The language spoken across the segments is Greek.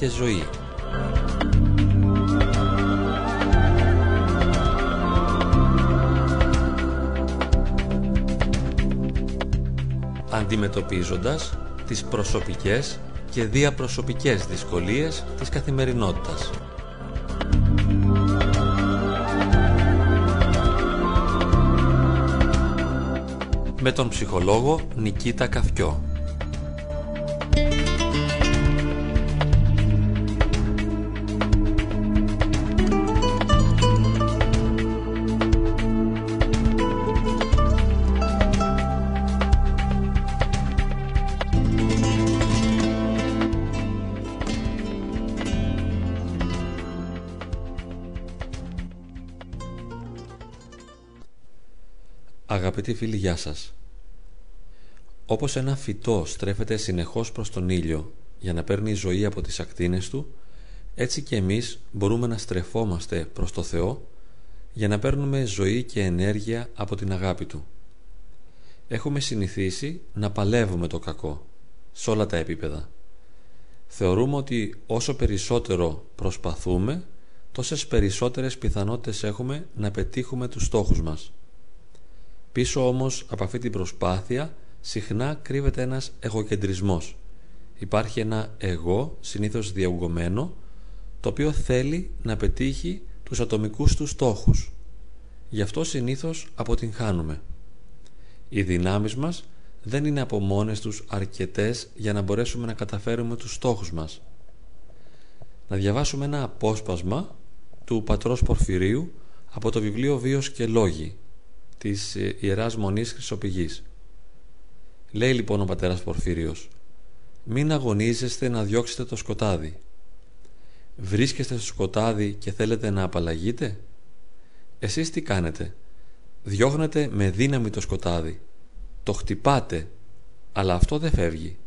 και ζωή. Αντιμετωπίζοντας τις προσωπικές και διαπροσωπικές δυσκολίες της καθημερινότητας. Με τον ψυχολόγο Νικήτα Καφκιό. Αγαπητοί φίλοι, γεια σας. Όπως ένα φυτό στρέφεται συνεχώς προς τον ήλιο για να παίρνει ζωή από τις ακτίνες του, έτσι και εμείς μπορούμε να στρεφόμαστε προς το Θεό για να παίρνουμε ζωή και ενέργεια από την αγάπη Του. Έχουμε συνηθίσει να παλεύουμε το κακό σε όλα τα επίπεδα. Θεωρούμε ότι όσο περισσότερο προσπαθούμε, τόσες περισσότερες πιθανότητες έχουμε να πετύχουμε τους στόχους μας. Πίσω όμως από αυτή την προσπάθεια συχνά κρύβεται ένας εγωκεντρισμός. Υπάρχει ένα εγώ, συνήθως διαουγωμένο, το οποίο θέλει να πετύχει τους ατομικούς του στόχους. Γι' αυτό συνήθως αποτυγχάνουμε. Οι δυνάμεις μας δεν είναι από μόνες τους αρκετές για να μπορέσουμε να καταφέρουμε τους στόχους μας. Να διαβάσουμε ένα απόσπασμα του πατρός Πορφυρίου από το βιβλίο «Βίος και Λόγοι» της ε, Ιεράς Μονής Χρυσοπηγής. Λέει λοιπόν ο πατέρας Πορφύριος «Μην αγωνίζεστε να διώξετε το σκοτάδι. Βρίσκεστε στο σκοτάδι και θέλετε να απαλλαγείτε; Εσείς τι κάνετε; Διώχνετε με δύναμη το σκοτάδι. Το χτυπάτε, αλλά αυτό δεν φεύγει.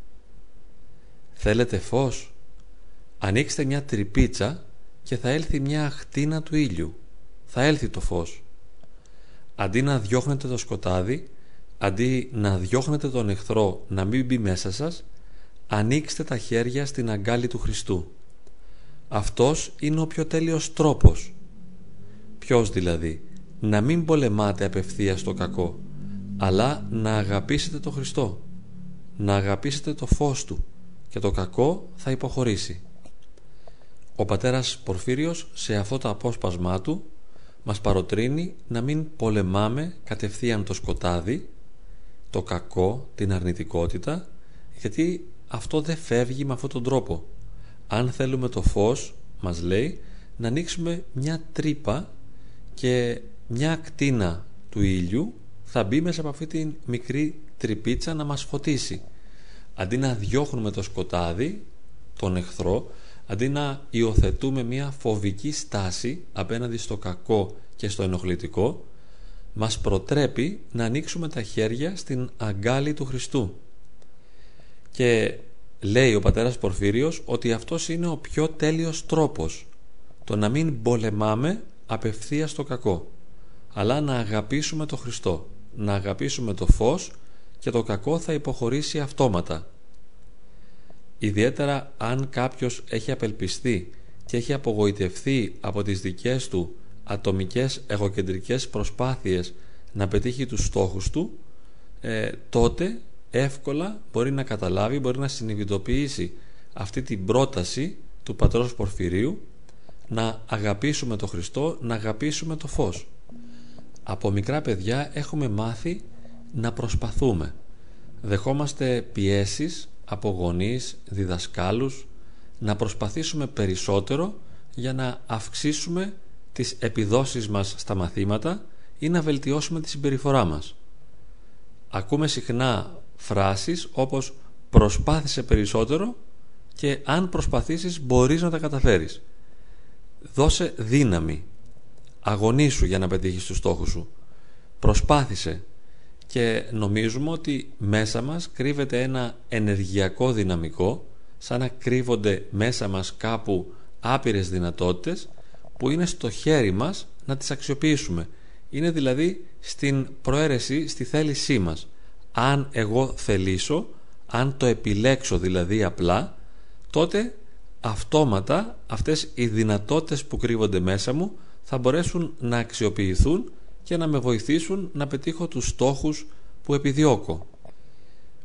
Θέλετε φως; Ανοίξτε μια τρυπίτσα και θα έλθει μια αχτίνα του ήλιου. Θα έλθει το φως αντί να διώχνετε το σκοτάδι, αντί να διώχνετε τον εχθρό να μην μπει μέσα σας, ανοίξτε τα χέρια στην αγκάλη του Χριστού. Αυτός είναι ο πιο τέλειος τρόπος. Ποιος δηλαδή, να μην πολεμάτε απευθείας το κακό, αλλά να αγαπήσετε το Χριστό, να αγαπήσετε το φως Του και το κακό θα υποχωρήσει. Ο πατέρας Πορφύριος σε αυτό το απόσπασμά του μας παροτρύνει να μην πολεμάμε κατευθείαν το σκοτάδι, το κακό, την αρνητικότητα, γιατί αυτό δεν φεύγει με αυτόν τον τρόπο. Αν θέλουμε το φως, μας λέει, να ανοίξουμε μια τρύπα και μια ακτίνα του ήλιου θα μπει μέσα από αυτή την μικρή τρυπίτσα να μας φωτίσει. Αντί να διώχνουμε το σκοτάδι, τον εχθρό, αντί να υιοθετούμε μια φοβική στάση απέναντι στο κακό και στο ενοχλητικό, μας προτρέπει να ανοίξουμε τα χέρια στην αγκάλη του Χριστού. Και λέει ο πατέρας Πορφύριος ότι αυτός είναι ο πιο τέλειος τρόπος, το να μην πολεμάμε απευθείας το κακό, αλλά να αγαπήσουμε το Χριστό, να αγαπήσουμε το φως και το κακό θα υποχωρήσει αυτόματα ιδιαίτερα αν κάποιος έχει απελπιστεί και έχει απογοητευθεί από τις δικές του ατομικές εγωκεντρικές προσπάθειες να πετύχει τους στόχους του ε, τότε εύκολα μπορεί να καταλάβει, μπορεί να συνειδητοποιήσει αυτή την πρόταση του Πατρός Πορφυρίου να αγαπήσουμε το Χριστό, να αγαπήσουμε το φως. Από μικρά παιδιά έχουμε μάθει να προσπαθούμε. Δεχόμαστε πιέσεις από γονείς, διδασκάλους να προσπαθήσουμε περισσότερο για να αυξήσουμε τις επιδόσεις μας στα μαθήματα ή να βελτιώσουμε τη συμπεριφορά μας. Ακούμε συχνά φράσεις όπως προσπάθησε περισσότερο και αν προσπαθήσεις μπορείς να τα καταφέρεις. Δώσε δύναμη. Αγωνίσου για να πετύχεις τους στόχους σου. Προσπάθησε και νομίζουμε ότι μέσα μας κρύβεται ένα ενεργειακό δυναμικό σαν να κρύβονται μέσα μας κάπου άπειρες δυνατότητες που είναι στο χέρι μας να τις αξιοποιήσουμε. Είναι δηλαδή στην προαίρεση, στη θέλησή μας. Αν εγώ θελήσω, αν το επιλέξω δηλαδή απλά, τότε αυτόματα αυτές οι δυνατότητες που κρύβονται μέσα μου θα μπορέσουν να αξιοποιηθούν και να με βοηθήσουν να πετύχω τους στόχους που επιδιώκω.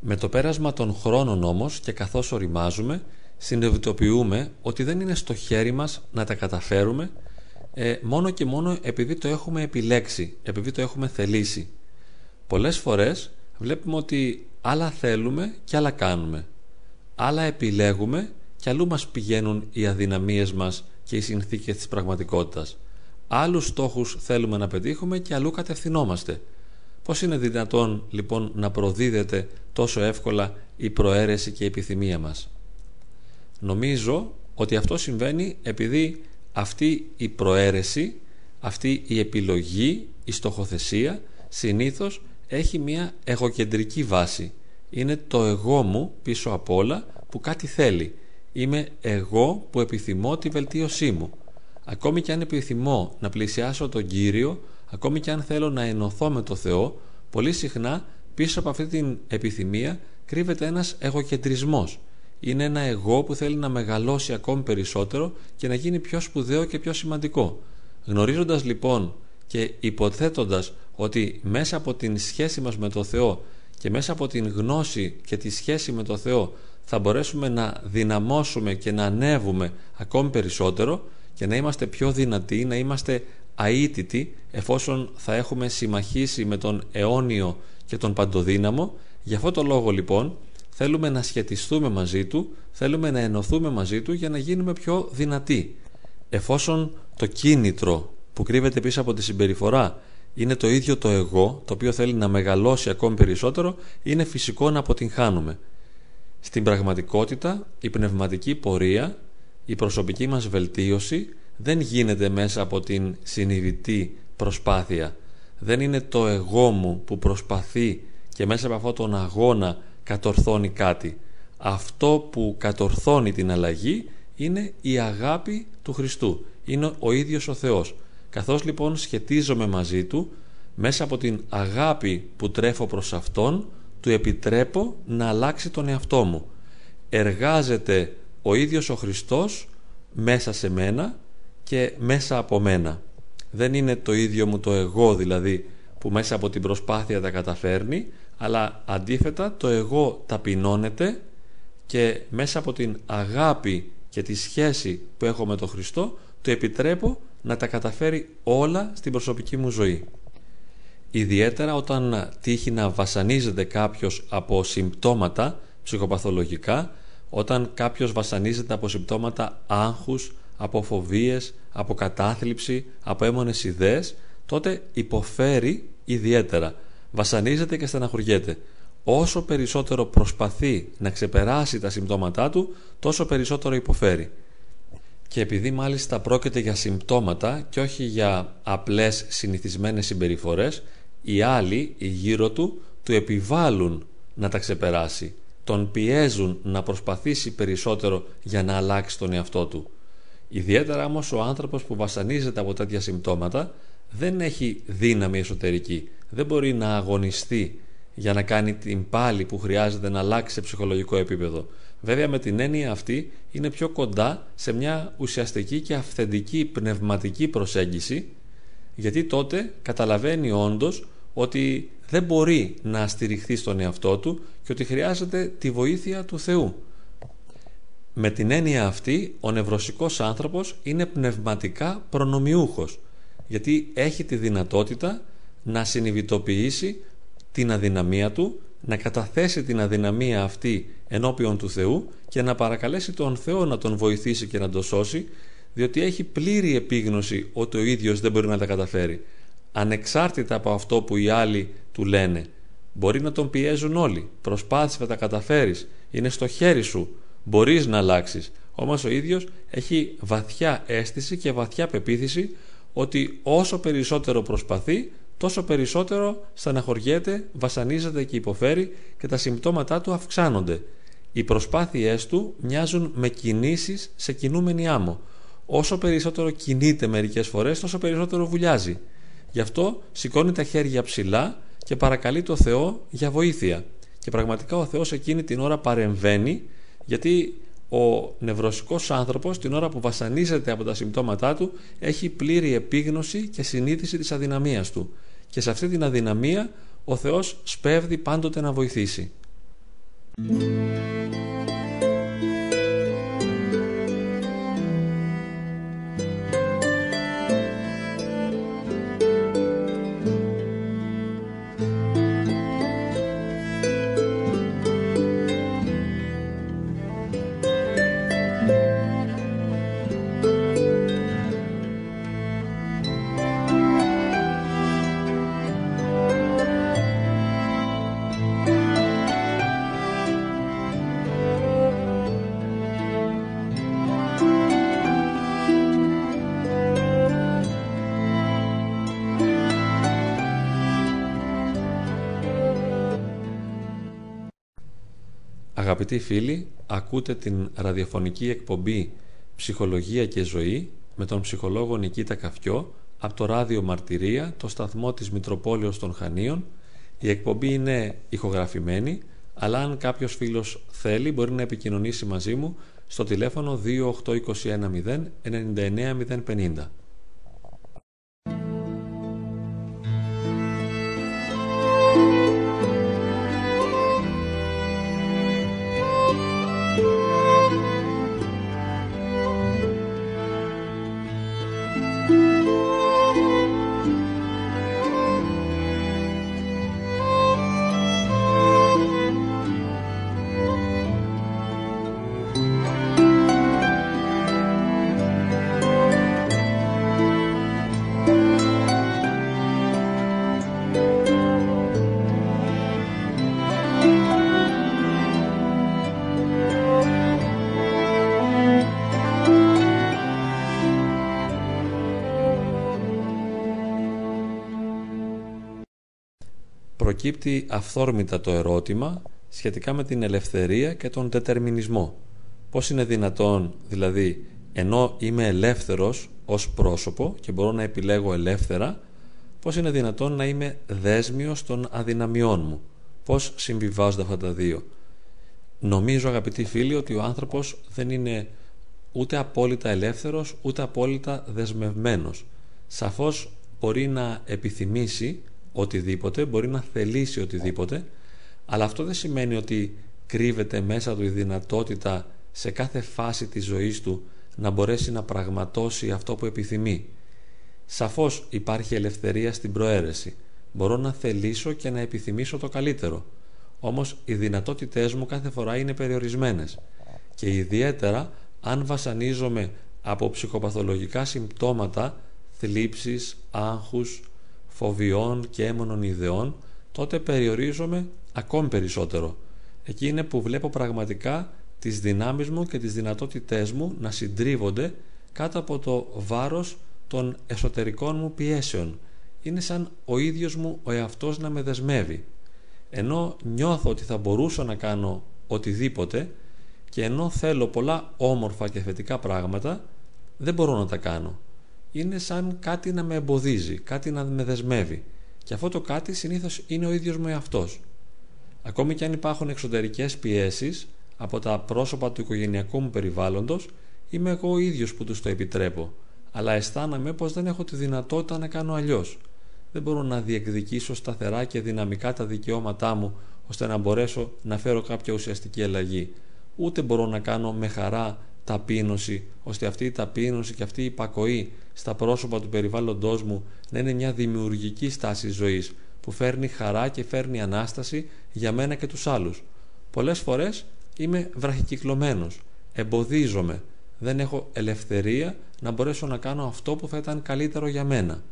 Με το πέρασμα των χρόνων όμως και καθώς οριμάζουμε συνειδητοποιούμε ότι δεν είναι στο χέρι μας να τα καταφέρουμε ε, μόνο και μόνο επειδή το έχουμε επιλέξει, επειδή το έχουμε θελήσει. Πολλές φορές βλέπουμε ότι άλλα θέλουμε και άλλα κάνουμε. Άλλα επιλέγουμε και αλλού μας πηγαίνουν οι αδυναμίες μας και οι συνθήκες της πραγματικότητας. Άλλους στόχους θέλουμε να πετύχουμε και αλλού κατευθυνόμαστε. Πώς είναι δυνατόν λοιπόν να προδίδεται τόσο εύκολα η προαίρεση και η επιθυμία μας; Νομίζω ότι αυτό συμβαίνει επειδή αυτή η προαίρεση, αυτή η επιλογή, η στοχοθεσία συνήθως έχει μια εγωκεντρική βάση. Είναι το εγώ μου πίσω απ' όλα που κάτι θέλει. Είμαι εγώ που επιθυμώ τη βελτίωσή μου. Ακόμη και αν επιθυμώ να πλησιάσω τον Κύριο, ακόμη και αν θέλω να ενωθώ με το Θεό, πολύ συχνά πίσω από αυτή την επιθυμία κρύβεται ένας εγωκεντρισμός. Είναι ένα εγώ που θέλει να μεγαλώσει ακόμη περισσότερο και να γίνει πιο σπουδαίο και πιο σημαντικό. Γνωρίζοντας λοιπόν και υποθέτοντας ότι μέσα από την σχέση μας με το Θεό και μέσα από την γνώση και τη σχέση με το Θεό θα μπορέσουμε να δυναμώσουμε και να ανέβουμε ακόμη περισσότερο και να είμαστε πιο δυνατοί, να είμαστε αίτητοι εφόσον θα έχουμε συμμαχίσει με τον αιώνιο και τον παντοδύναμο. Γι' αυτό το λόγο λοιπόν θέλουμε να σχετιστούμε μαζί Του, θέλουμε να ενωθούμε μαζί Του για να γίνουμε πιο δυνατοί. Εφόσον το κίνητρο που κρύβεται πίσω από τη συμπεριφορά είναι το ίδιο το εγώ, το οποίο θέλει να μεγαλώσει ακόμη περισσότερο, είναι φυσικό να αποτυγχάνουμε. Στην πραγματικότητα, η πνευματική πορεία, η προσωπική μας βελτίωση δεν γίνεται μέσα από την συνειδητή προσπάθεια. Δεν είναι το εγώ μου που προσπαθεί και μέσα από αυτόν τον αγώνα κατορθώνει κάτι. Αυτό που κατορθώνει την αλλαγή είναι η αγάπη του Χριστού. Είναι ο ίδιος ο Θεός. Καθώς λοιπόν σχετίζομαι μαζί Του, μέσα από την αγάπη που τρέφω προς Αυτόν, Του επιτρέπω να αλλάξει τον εαυτό μου. Εργάζεται ο ίδιος ο Χριστός μέσα σε μένα και μέσα από μένα. Δεν είναι το ίδιο μου το εγώ δηλαδή που μέσα από την προσπάθεια τα καταφέρνει, αλλά αντίθετα το εγώ ταπεινώνεται και μέσα από την αγάπη και τη σχέση που έχω με τον Χριστό το επιτρέπω να τα καταφέρει όλα στην προσωπική μου ζωή. Ιδιαίτερα όταν τύχει να βασανίζεται κάποιος από συμπτώματα ψυχοπαθολογικά, όταν κάποιος βασανίζεται από συμπτώματα άγχους, από φοβίες, από κατάθλιψη, από έμονες ιδέες, τότε υποφέρει ιδιαίτερα. Βασανίζεται και στεναχωριέται. Όσο περισσότερο προσπαθεί να ξεπεράσει τα συμπτώματά του, τόσο περισσότερο υποφέρει. Και επειδή μάλιστα πρόκειται για συμπτώματα και όχι για απλές συνηθισμένες συμπεριφορές, οι άλλοι, οι γύρω του, του επιβάλλουν να τα ξεπεράσει. Τον πιέζουν να προσπαθήσει περισσότερο για να αλλάξει τον εαυτό του. Ιδιαίτερα όμως ο άνθρωπος που βασανίζεται από τέτοια συμπτώματα δεν έχει δύναμη εσωτερική. Δεν μπορεί να αγωνιστεί για να κάνει την πάλη που χρειάζεται να αλλάξει σε ψυχολογικό επίπεδο. Βέβαια με την έννοια αυτή είναι πιο κοντά σε μια ουσιαστική και αυθεντική πνευματική προσέγγιση γιατί τότε καταλαβαίνει όντως ότι δεν μπορεί να στηριχθεί στον εαυτό του και ότι χρειάζεται τη βοήθεια του Θεού. Με την έννοια αυτή ο νευρωσικός άνθρωπος είναι πνευματικά προνομιούχος γιατί έχει τη δυνατότητα να συνειδητοποιήσει την αδυναμία του, να καταθέσει την αδυναμία αυτή ενώπιον του Θεού και να παρακαλέσει τον Θεό να τον βοηθήσει και να τον σώσει διότι έχει πλήρη επίγνωση ότι ο ίδιος δεν μπορεί να τα καταφέρει ανεξάρτητα από αυτό που οι άλλοι του λένε μπορεί να τον πιέζουν όλοι προσπάθησε να τα καταφέρεις είναι στο χέρι σου μπορείς να αλλάξεις όμως ο ίδιος έχει βαθιά αίσθηση και βαθιά πεποίθηση ότι όσο περισσότερο προσπαθεί τόσο περισσότερο στεναχωριέται, βασανίζεται και υποφέρει και τα συμπτώματά του αυξάνονται. Οι προσπάθειές του μοιάζουν με κινήσεις σε κινούμενη άμμο. Όσο περισσότερο κινείται μερικές φορές, τόσο περισσότερο βουλιάζει. Γι' αυτό σηκώνει τα χέρια ψηλά και παρακαλεί το Θεό για βοήθεια. Και πραγματικά ο Θεός εκείνη την ώρα παρεμβαίνει, γιατί ο νευρωσικός άνθρωπος την ώρα που βασανίζεται από τα συμπτώματά του έχει πλήρη επίγνωση και συνείδηση της αδυναμίας του και σε αυτή την αδυναμία ο Θεός σπέβδει πάντοτε να βοηθήσει. Αγαπητοί φίλοι, ακούτε την ραδιοφωνική εκπομπή «Ψυχολογία και ζωή» με τον ψυχολόγο Νικήτα Καφιό από το ράδιο Μαρτυρία, το σταθμό της Μητροπόλεως των Χανίων. Η εκπομπή είναι ηχογραφημένη, αλλά αν κάποιος φίλος θέλει μπορεί να επικοινωνήσει μαζί μου στο τηλέφωνο 28210 99050. Προκύπτει αυθόρμητα το ερώτημα σχετικά με την ελευθερία και τον δετερμινισμό. Πώς είναι δυνατόν, δηλαδή, ενώ είμαι ελεύθερος ως πρόσωπο και μπορώ να επιλέγω ελεύθερα, πώς είναι δυνατόν να είμαι δέσμιος των αδυναμιών μου; Πώς συμβιβάζονται αυτά τα δύο; Νομίζω, αγαπητοί φίλοι, ότι ο άνθρωπος δεν είναι ούτε απόλυτα ελεύθερος, ούτε απόλυτα δεσμευμένος. Σαφώς μπορεί να επιθυμήσει οτιδήποτε, μπορεί να θελήσει οτιδήποτε, αλλά αυτό δεν σημαίνει ότι κρύβεται μέσα του η δυνατότητα σε κάθε φάση της ζωής του να μπορέσει να πραγματώσει αυτό που επιθυμεί. Σαφώς υπάρχει ελευθερία στην προαίρεση. Μπορώ να θελήσω και να επιθυμήσω το καλύτερο. Όμως οι δυνατότητές μου κάθε φορά είναι περιορισμένες. Και ιδιαίτερα αν βασανίζομαι από ψυχοπαθολογικά συμπτώματα θλίψης, άγχους, φοβιών και έμονων ιδεών, τότε περιορίζομαι ακόμη περισσότερο. Εκεί είναι που βλέπω πραγματικά τις δυνάμεις μου και τις δυνατότητές μου να συντρίβονται κάτω από το βάρος των εσωτερικών μου πιέσεων. Είναι σαν ο ίδιος μου ο εαυτός να με δεσμεύει. Ενώ νιώθω ότι θα μπορούσα να κάνω οτιδήποτε και ενώ θέλω πολλά όμορφα και θετικά πράγματα, δεν μπορώ να τα κάνω είναι σαν κάτι να με εμποδίζει, κάτι να με δεσμεύει. Και αυτό το κάτι συνήθως είναι ο ίδιος μου εαυτός. Ακόμη και αν υπάρχουν εξωτερικές πιέσεις από τα πρόσωπα του οικογενειακού μου περιβάλλοντος, είμαι εγώ ο ίδιος που τους το επιτρέπω. Αλλά αισθάνομαι πως δεν έχω τη δυνατότητα να κάνω αλλιώς. Δεν μπορώ να διεκδικήσω σταθερά και δυναμικά τα δικαιώματά μου ώστε να μπορέσω να φέρω κάποια ουσιαστική αλλαγή. Ούτε μπορώ να κάνω με χαρά ταπείνωση, ώστε αυτή η ταπείνωση και αυτή η υπακοή στα πρόσωπα του περιβάλλοντός μου να είναι μια δημιουργική στάση ζωής που φέρνει χαρά και φέρνει Ανάσταση για μένα και τους άλλους. Πολλές φορές είμαι βραχικυκλωμένος, εμποδίζομαι, δεν έχω ελευθερία να μπορέσω να κάνω αυτό που θα ήταν καλύτερο για μένα.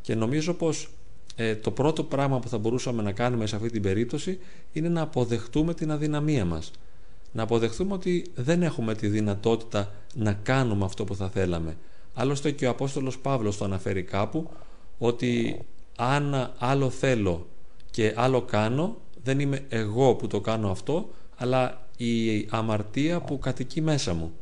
Και νομίζω πως ε, το πρώτο πράγμα που θα μπορούσαμε να κάνουμε σε αυτή την περίπτωση είναι να αποδεχτούμε την αδυναμία μας να αποδεχθούμε ότι δεν έχουμε τη δυνατότητα να κάνουμε αυτό που θα θέλαμε. Άλλωστε και ο Απόστολος Παύλος το αναφέρει κάπου ότι αν άλλο θέλω και άλλο κάνω δεν είμαι εγώ που το κάνω αυτό αλλά η αμαρτία που κατοικεί μέσα μου.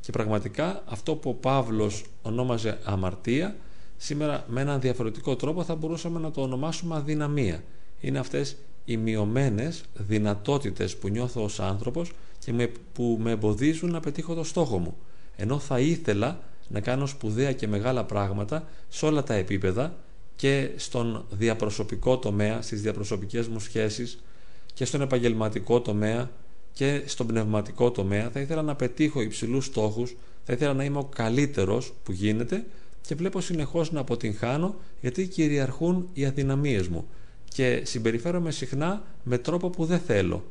Και πραγματικά αυτό που ο Παύλος ονόμαζε αμαρτία σήμερα με έναν διαφορετικό τρόπο θα μπορούσαμε να το ονομάσουμε αδυναμία. Είναι αυτές οι μειωμένες δυνατότητες που νιώθω ως άνθρωπος και με, που με εμποδίζουν να πετύχω το στόχο μου. Ενώ θα ήθελα να κάνω σπουδαία και μεγάλα πράγματα σε όλα τα επίπεδα και στον διαπροσωπικό τομέα, στις διαπροσωπικές μου σχέσεις και στον επαγγελματικό τομέα και στον πνευματικό τομέα. Θα ήθελα να πετύχω υψηλούς στόχους, θα ήθελα να είμαι ο καλύτερος που γίνεται και βλέπω συνεχώς να αποτυγχάνω γιατί κυριαρχούν οι αδυναμίες μου και συμπεριφέρομαι συχνά με τρόπο που δεν θέλω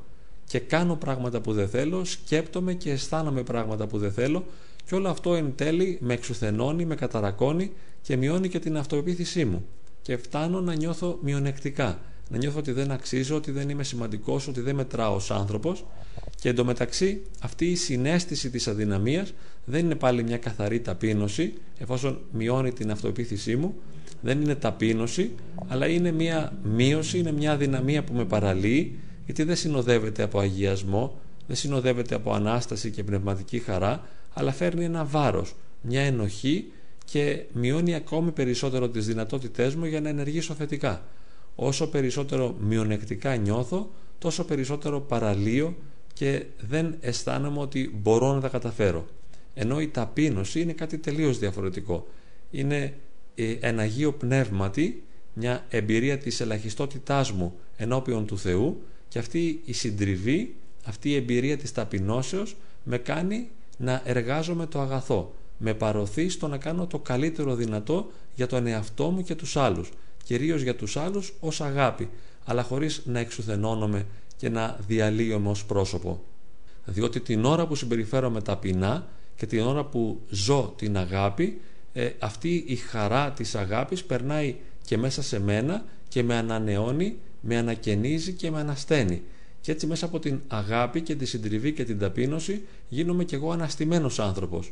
και κάνω πράγματα που δεν θέλω, σκέπτομαι και αισθάνομαι πράγματα που δεν θέλω και όλο αυτό εν τέλει με εξουθενώνει, με καταρακώνει και μειώνει και την αυτοπεποίθησή μου. Και φτάνω να νιώθω μειονεκτικά. Να νιώθω ότι δεν αξίζω, ότι δεν είμαι σημαντικός, ότι δεν μετράω ως άνθρωπος. Και εντωμεταξύ αυτή η συνέστηση της αδυναμίας δεν είναι πάλι μια καθαρή ταπείνωση εφόσον μειώνει την αυτοπεποίθησή μου. Δεν είναι ταπείνωση αλλά είναι μια μείωση, είναι μια αδυναμία που με παραλύει γιατί δεν συνοδεύεται από αγιασμό δεν συνοδεύεται από Ανάσταση και πνευματική χαρά αλλά φέρνει ένα βάρος, μια ενοχή και μειώνει ακόμη περισσότερο τις δυνατότητές μου για να ενεργήσω θετικά. Όσο περισσότερο μειονεκτικά νιώθω, τόσο περισσότερο παραλύω και δεν αισθάνομαι ότι μπορώ να τα καταφέρω. Ενώ η ταπείνωση είναι κάτι τελείως διαφορετικό. Είναι ε, ένα Αγίο Πνεύματι, μια εμπειρία της ελαχιστότητάς μου ενώπιον του Θεού και αυτή η συντριβή, αυτή η εμπειρία της ταπεινώσεως με κάνει να εργάζομαι το αγαθό. Με παροθεί στο να κάνω το καλύτερο δυνατό για τον εαυτό μου και τους άλλους. Κυρίως για τους άλλους ως αγάπη, αλλά χωρίς να εξουθενώνομαι και να διαλύομαι ως πρόσωπο. Διότι την ώρα που συμπεριφέρομαι ταπεινά και την ώρα που ζω την αγάπη, ε, αυτή η χαρά της αγάπης περνάει και μέσα σε μένα και με ανανεώνει, με ανακαινίζει και με ανασταίνει. Και έτσι μέσα από την αγάπη και τη συντριβή και την ταπείνωση γίνομαι κι εγώ αναστημένος άνθρωπος.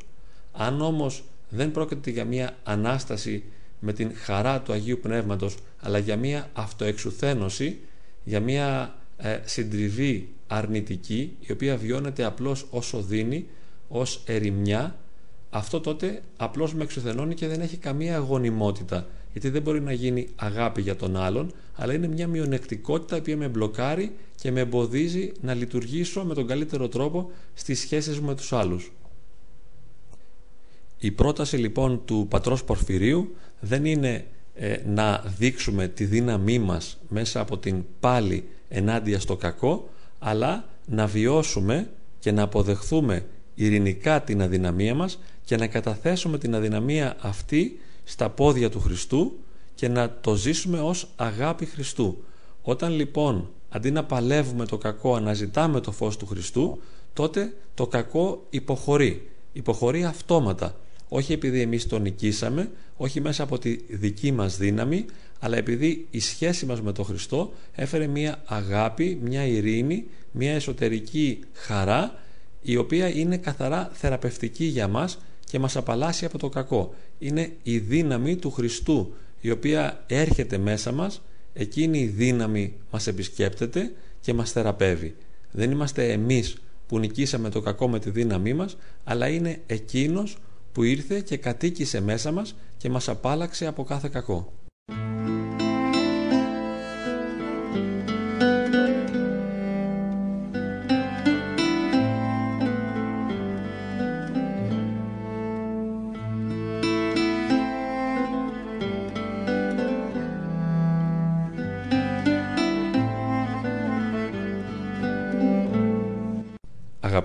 Αν όμως δεν πρόκειται για μια Ανάσταση με την χαρά του Αγίου Πνεύματος αλλά για μια αυτοεξουθένωση, για μια ε, συντριβή αρνητική η οποία βιώνεται απλώς όσο δίνει, ως ερημιά αυτό τότε απλώς με εξουθενώνει και δεν έχει καμία αγωνιμότητα γιατί δεν μπορεί να γίνει αγάπη για τον άλλον αλλά είναι μια μειονεκτικότητα η οποία με μπλοκάρει και με εμποδίζει να λειτουργήσω με τον καλύτερο τρόπο στις σχέσεις μου με τους άλλους. Η πρόταση λοιπόν του πατρός Πορφυρίου δεν είναι ε, να δείξουμε τη δύναμή μας μέσα από την πάλι ενάντια στο κακό αλλά να βιώσουμε και να αποδεχθούμε ειρηνικά την αδυναμία μας και να καταθέσουμε την αδυναμία αυτή στα πόδια του Χριστού και να το ζήσουμε ως αγάπη Χριστού. Όταν λοιπόν αντί να παλεύουμε το κακό αναζητάμε το φως του Χριστού τότε το κακό υποχωρεί. Υποχωρεί αυτόματα. Όχι επειδή εμείς το νικήσαμε, όχι μέσα από τη δική μας δύναμη, αλλά επειδή η σχέση μας με τον Χριστό έφερε μια αγάπη, μια ειρήνη, μια εσωτερική χαρά η οποία είναι καθαρά θεραπευτική για μας και μας απαλλάσσει από το κακό. Είναι η δύναμη του Χριστού η οποία έρχεται μέσα μας, εκείνη η δύναμη μας επισκέπτεται και μας θεραπεύει. Δεν είμαστε εμείς που νικήσαμε το κακό με τη δύναμή μας, αλλά είναι εκείνος που ήρθε και κατοίκησε μέσα μας και μας απάλαξε από κάθε κακό.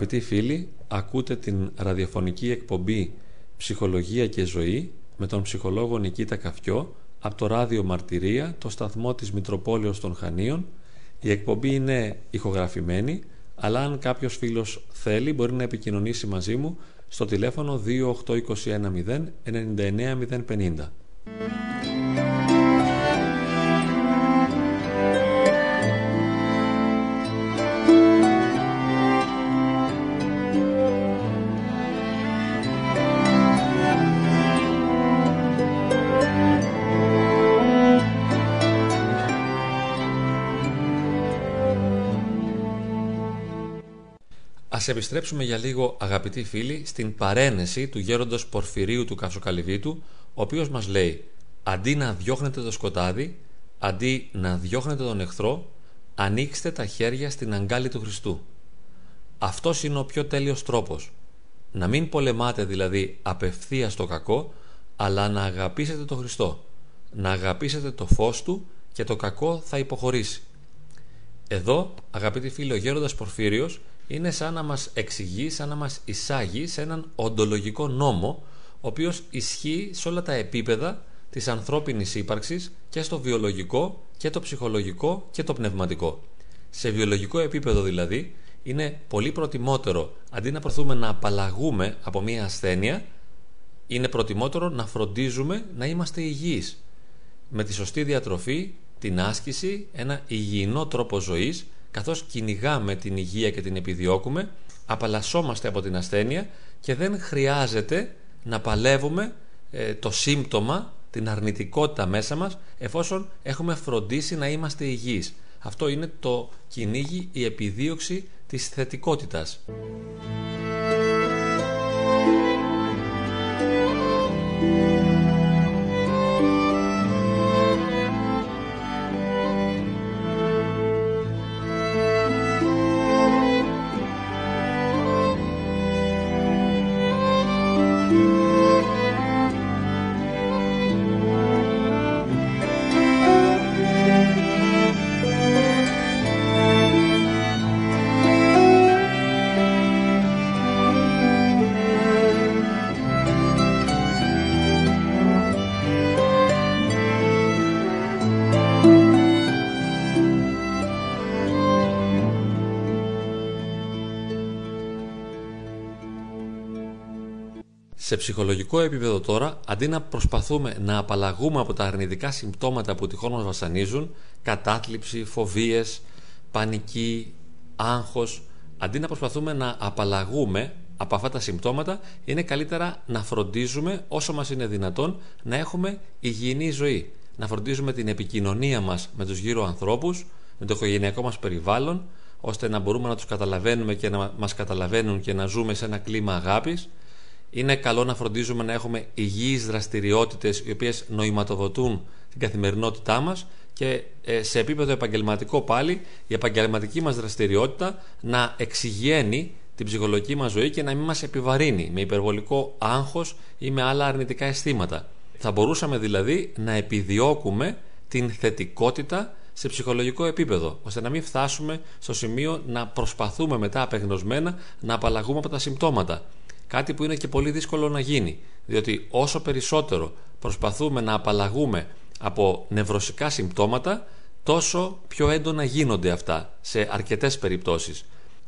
Αγαπητοί φίλοι, ακούτε την ραδιοφωνική εκπομπή «Ψυχολογία και ζωή» με τον ψυχολόγο Νικήτα Καφιό από το ράδιο Μαρτυρία, το σταθμό της Μητροπόλεως των Χανίων. Η εκπομπή είναι ηχογραφημένη, αλλά αν κάποιος φίλος θέλει μπορεί να επικοινωνήσει μαζί μου στο τηλέφωνο 28210 99050. Ας επιστρέψουμε για λίγο αγαπητοί φίλοι στην παρένεση του γέροντος Πορφυρίου του Καυσοκαλυβίτου ο οποίος μας λέει αντί να διώχνετε το σκοτάδι αντί να διώχνετε τον εχθρό ανοίξτε τα χέρια στην αγκάλη του Χριστού Αυτός είναι ο πιο τέλειος τρόπος. Να μην πολεμάτε δηλαδή απευθείας το κακό, αλλά να αγαπήσετε το Χριστό. Να αγαπήσετε το φως Του και το κακό θα υποχωρήσει. Εδώ, αγαπητοί φίλοι, ο Γέροντας Πορφύριος είναι σαν να μας εξηγείς, σαν να μας εισάγεις σε έναν οντολογικό νόμο, ο οποίος ισχύει σε όλα τα επίπεδα της ανθρώπινης ύπαρξης και στο βιολογικό και το ψυχολογικό και το πνευματικό. Σε βιολογικό επίπεδο δηλαδή είναι πολύ προτιμότερο αντί να προθούμε να απαλλαγούμε από μια ασθένεια είναι προτιμότερο να φροντίζουμε να είμαστε υγιείς με τη σωστή διατροφή, την άσκηση, ένα υγιεινό τρόπο ζωής καθώς κυνηγάμε την υγεία και την επιδιώκουμε απαλλασσόμαστε από την ασθένεια και δεν χρειάζεται να παλεύουμε ε, το σύμπτωμα την αρνητικότητα μέσα μας εφόσον έχουμε φροντίσει να είμαστε υγιείς. Αυτό είναι το κυνήγι, η επιδίωξη της θετικότητας. Σε ψυχολογικό επίπεδο τώρα, αντί να προσπαθούμε να απαλλαγούμε από τα αρνητικά συμπτώματα που τυχόν μας βασανίζουν, κατάθλιψη, φοβίες, πανική, άγχος, αντί να προσπαθούμε να απαλλαγούμε από αυτά τα συμπτώματα, είναι καλύτερα να φροντίζουμε όσο μας είναι δυνατόν να έχουμε υγιεινή ζωή. Να φροντίζουμε την επικοινωνία μας με τους γύρω ανθρώπους, με το οικογενειακό μας περιβάλλον, ώστε να μπορούμε να τους καταλαβαίνουμε και να μας καταλαβαίνουν και να ζούμε σε ένα κλίμα αγάπης, είναι καλό να φροντίζουμε να έχουμε υγιείς δραστηριότητες οι οποίες νοηματοδοτούν την καθημερινότητά μας και ε, σε επίπεδο επαγγελματικό πάλι η επαγγελματική μας δραστηριότητα να εξηγαίνει την ψυχολογική μας ζωή και να μην μας επιβαρύνει με υπερβολικό άγχος ή με άλλα αρνητικά αισθήματα. Θα μπορούσαμε δηλαδή να επιδιώκουμε την θετικότητα σε ψυχολογικό επίπεδο, ώστε να μην φτάσουμε στο σημείο να προσπαθούμε μετά απεγνωσμένα να απαλλαγούμε από τα συμπτώματα. Κάτι που είναι και πολύ δύσκολο να γίνει, διότι όσο περισσότερο προσπαθούμε να απαλλαγούμε από νευρωσικά συμπτώματα, τόσο πιο έντονα γίνονται αυτά σε αρκετές περιπτώσεις.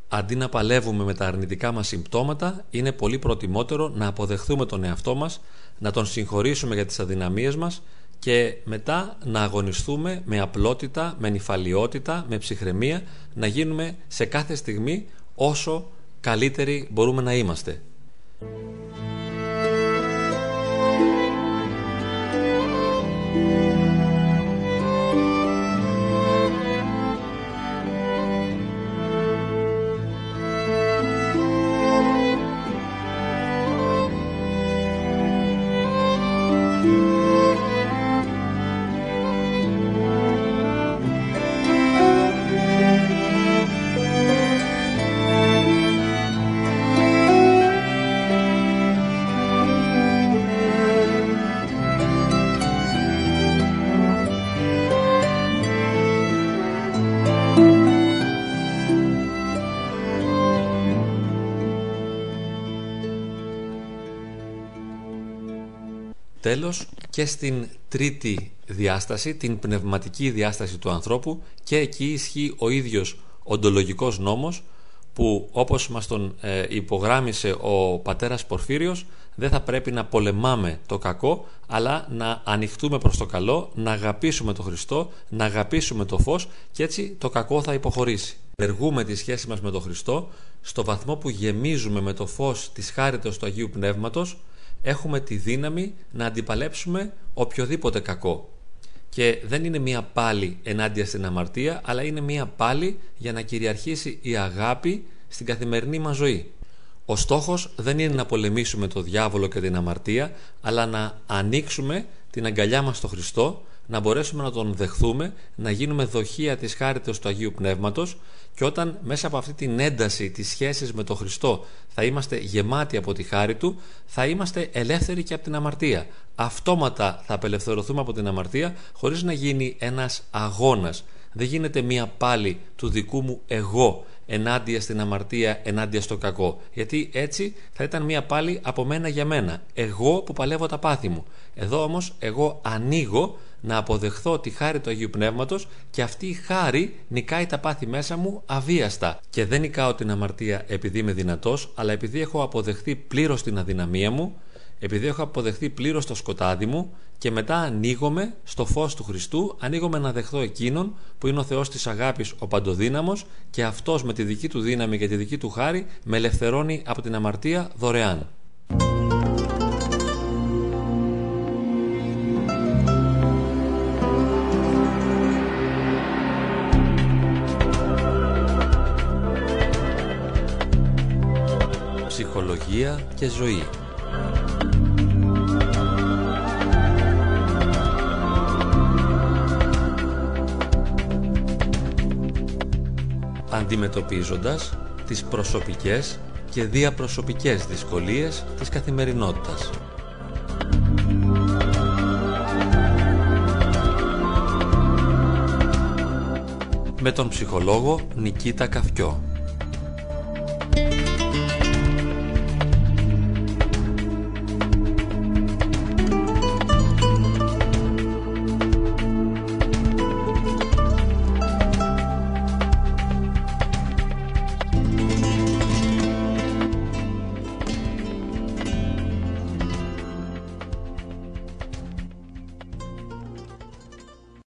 Αντί να παλεύουμε με τα αρνητικά μας συμπτώματα, είναι πολύ προτιμότερο να αποδεχθούμε τον εαυτό μας, να τον συγχωρήσουμε για τις αδυναμίες μας και μετά να αγωνιστούμε με απλότητα, με νυφαλιότητα, με ψυχραιμία, να γίνουμε σε κάθε στιγμή όσο καλύτεροι μπορούμε να είμαστε. Thank you. Τέλος και στην τρίτη διάσταση, την πνευματική διάσταση του ανθρώπου και εκεί ισχύει ο ίδιος οντολογικός νόμος που όπως μας τον ε, υπογράμμισε ο πατέρας Πορφύριος δεν θα πρέπει να πολεμάμε το κακό αλλά να ανοιχτούμε προς το καλό, να αγαπήσουμε το Χριστό, να αγαπήσουμε το φως και έτσι το κακό θα υποχωρήσει. Εργούμε τη σχέση μας με τον Χριστό στο βαθμό που γεμίζουμε με το φως της χάριτος του Αγίου Πνεύματος έχουμε τη δύναμη να αντιπαλέψουμε οποιοδήποτε κακό. Και δεν είναι μία πάλι ενάντια στην αμαρτία, αλλά είναι μία πάλι για να κυριαρχήσει η αγάπη στην καθημερινή μας ζωή. Ο στόχος δεν είναι να πολεμήσουμε το διάβολο και την αμαρτία, αλλά να ανοίξουμε την αγκαλιά μας στο Χριστό, να μπορέσουμε να τον δεχθούμε, να γίνουμε δοχεία της χάριτος του Αγίου Πνεύματος και όταν μέσα από αυτή την ένταση της σχέσης με τον Χριστό θα είμαστε γεμάτοι από τη χάρη Του, θα είμαστε ελεύθεροι και από την αμαρτία. Αυτόματα θα απελευθερωθούμε από την αμαρτία χωρίς να γίνει ένας αγώνας. Δεν γίνεται μία πάλι του δικού μου εγώ ενάντια στην αμαρτία, ενάντια στο κακό. Γιατί έτσι θα ήταν μία πάλι από μένα για μένα. Εγώ που παλεύω τα πάθη μου. Εδώ όμως εγώ ανοίγω να αποδεχθώ τη χάρη του Αγίου Πνεύματος και αυτή η χάρη νικάει τα πάθη μέσα μου αβίαστα. Και δεν νικάω την αμαρτία επειδή είμαι δυνατός, αλλά επειδή έχω αποδεχθεί πλήρως την αδυναμία μου, επειδή έχω αποδεχθεί πλήρως το σκοτάδι μου και μετά ανοίγομαι στο φως του Χριστού, ανοίγομαι να δεχθώ εκείνον που είναι ο Θεός της αγάπης ο παντοδύναμος και αυτός με τη δική του δύναμη και τη δική του χάρη με ελευθερώνει από την αμαρτία δωρεάν. Ψυχολογία και ζωή αντιμετωπίζοντας τις προσωπικές και διαπροσωπικές δυσκολίες της καθημερινότητας. Με τον ψυχολόγο Νικήτα Καφκιό